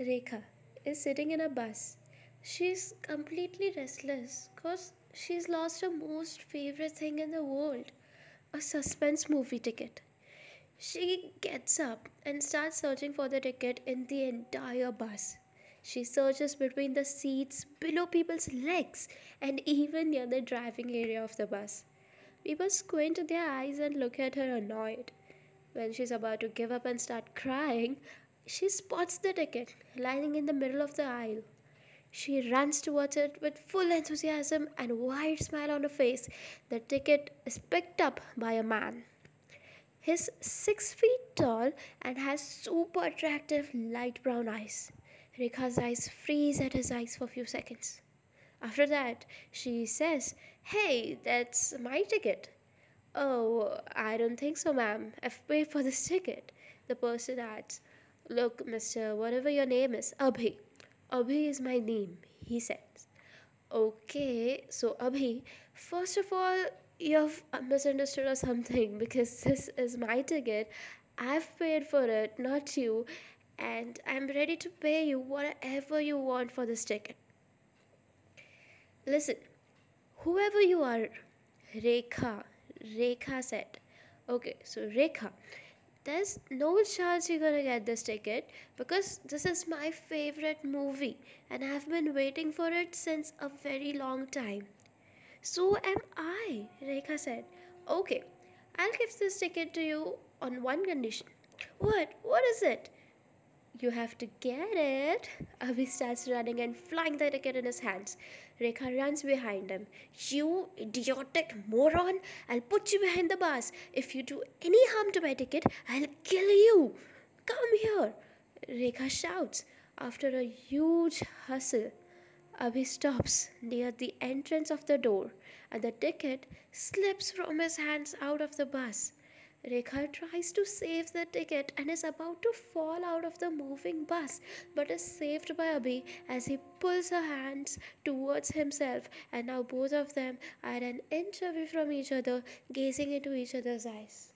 Rekha is sitting in a bus. She's completely restless because she's lost her most favorite thing in the world a suspense movie ticket. She gets up and starts searching for the ticket in the entire bus. She searches between the seats, below people's legs, and even near the driving area of the bus. People squint their eyes and look at her annoyed. When she's about to give up and start crying, she spots the ticket lying in the middle of the aisle. She runs towards it with full enthusiasm and a wide smile on her face. The ticket is picked up by a man. He's six feet tall and has super attractive light brown eyes. Rekha's eyes freeze at his eyes for a few seconds. After that, she says, Hey, that's my ticket. Oh, I don't think so, ma'am. I've paid for this ticket. The person adds, Look, mister, whatever your name is, Abhi. Abhi is my name, he says. Okay, so Abhi, first of all, you've misunderstood or something because this is my ticket. I've paid for it, not you, and I'm ready to pay you whatever you want for this ticket. Listen, whoever you are, Rekha, Rekha said. Okay, so Rekha, there's no chance you're gonna get this ticket because this is my favorite movie and I've been waiting for it since a very long time. So am I, Rekha said. Okay, I'll give this ticket to you on one condition. What? What is it? You have to get it. Abhi starts running and flying the ticket in his hands. Rekha runs behind him. You idiotic moron! I'll put you behind the bus. If you do any harm to my ticket, I'll kill you. Come here. Rekha shouts. After a huge hustle, Abhi stops near the entrance of the door and the ticket slips from his hands out of the bus. Rekha tries to save the ticket and is about to fall out of the moving bus, but is saved by Abhi as he pulls her hands towards himself, and now both of them are an inch away from each other, gazing into each other's eyes.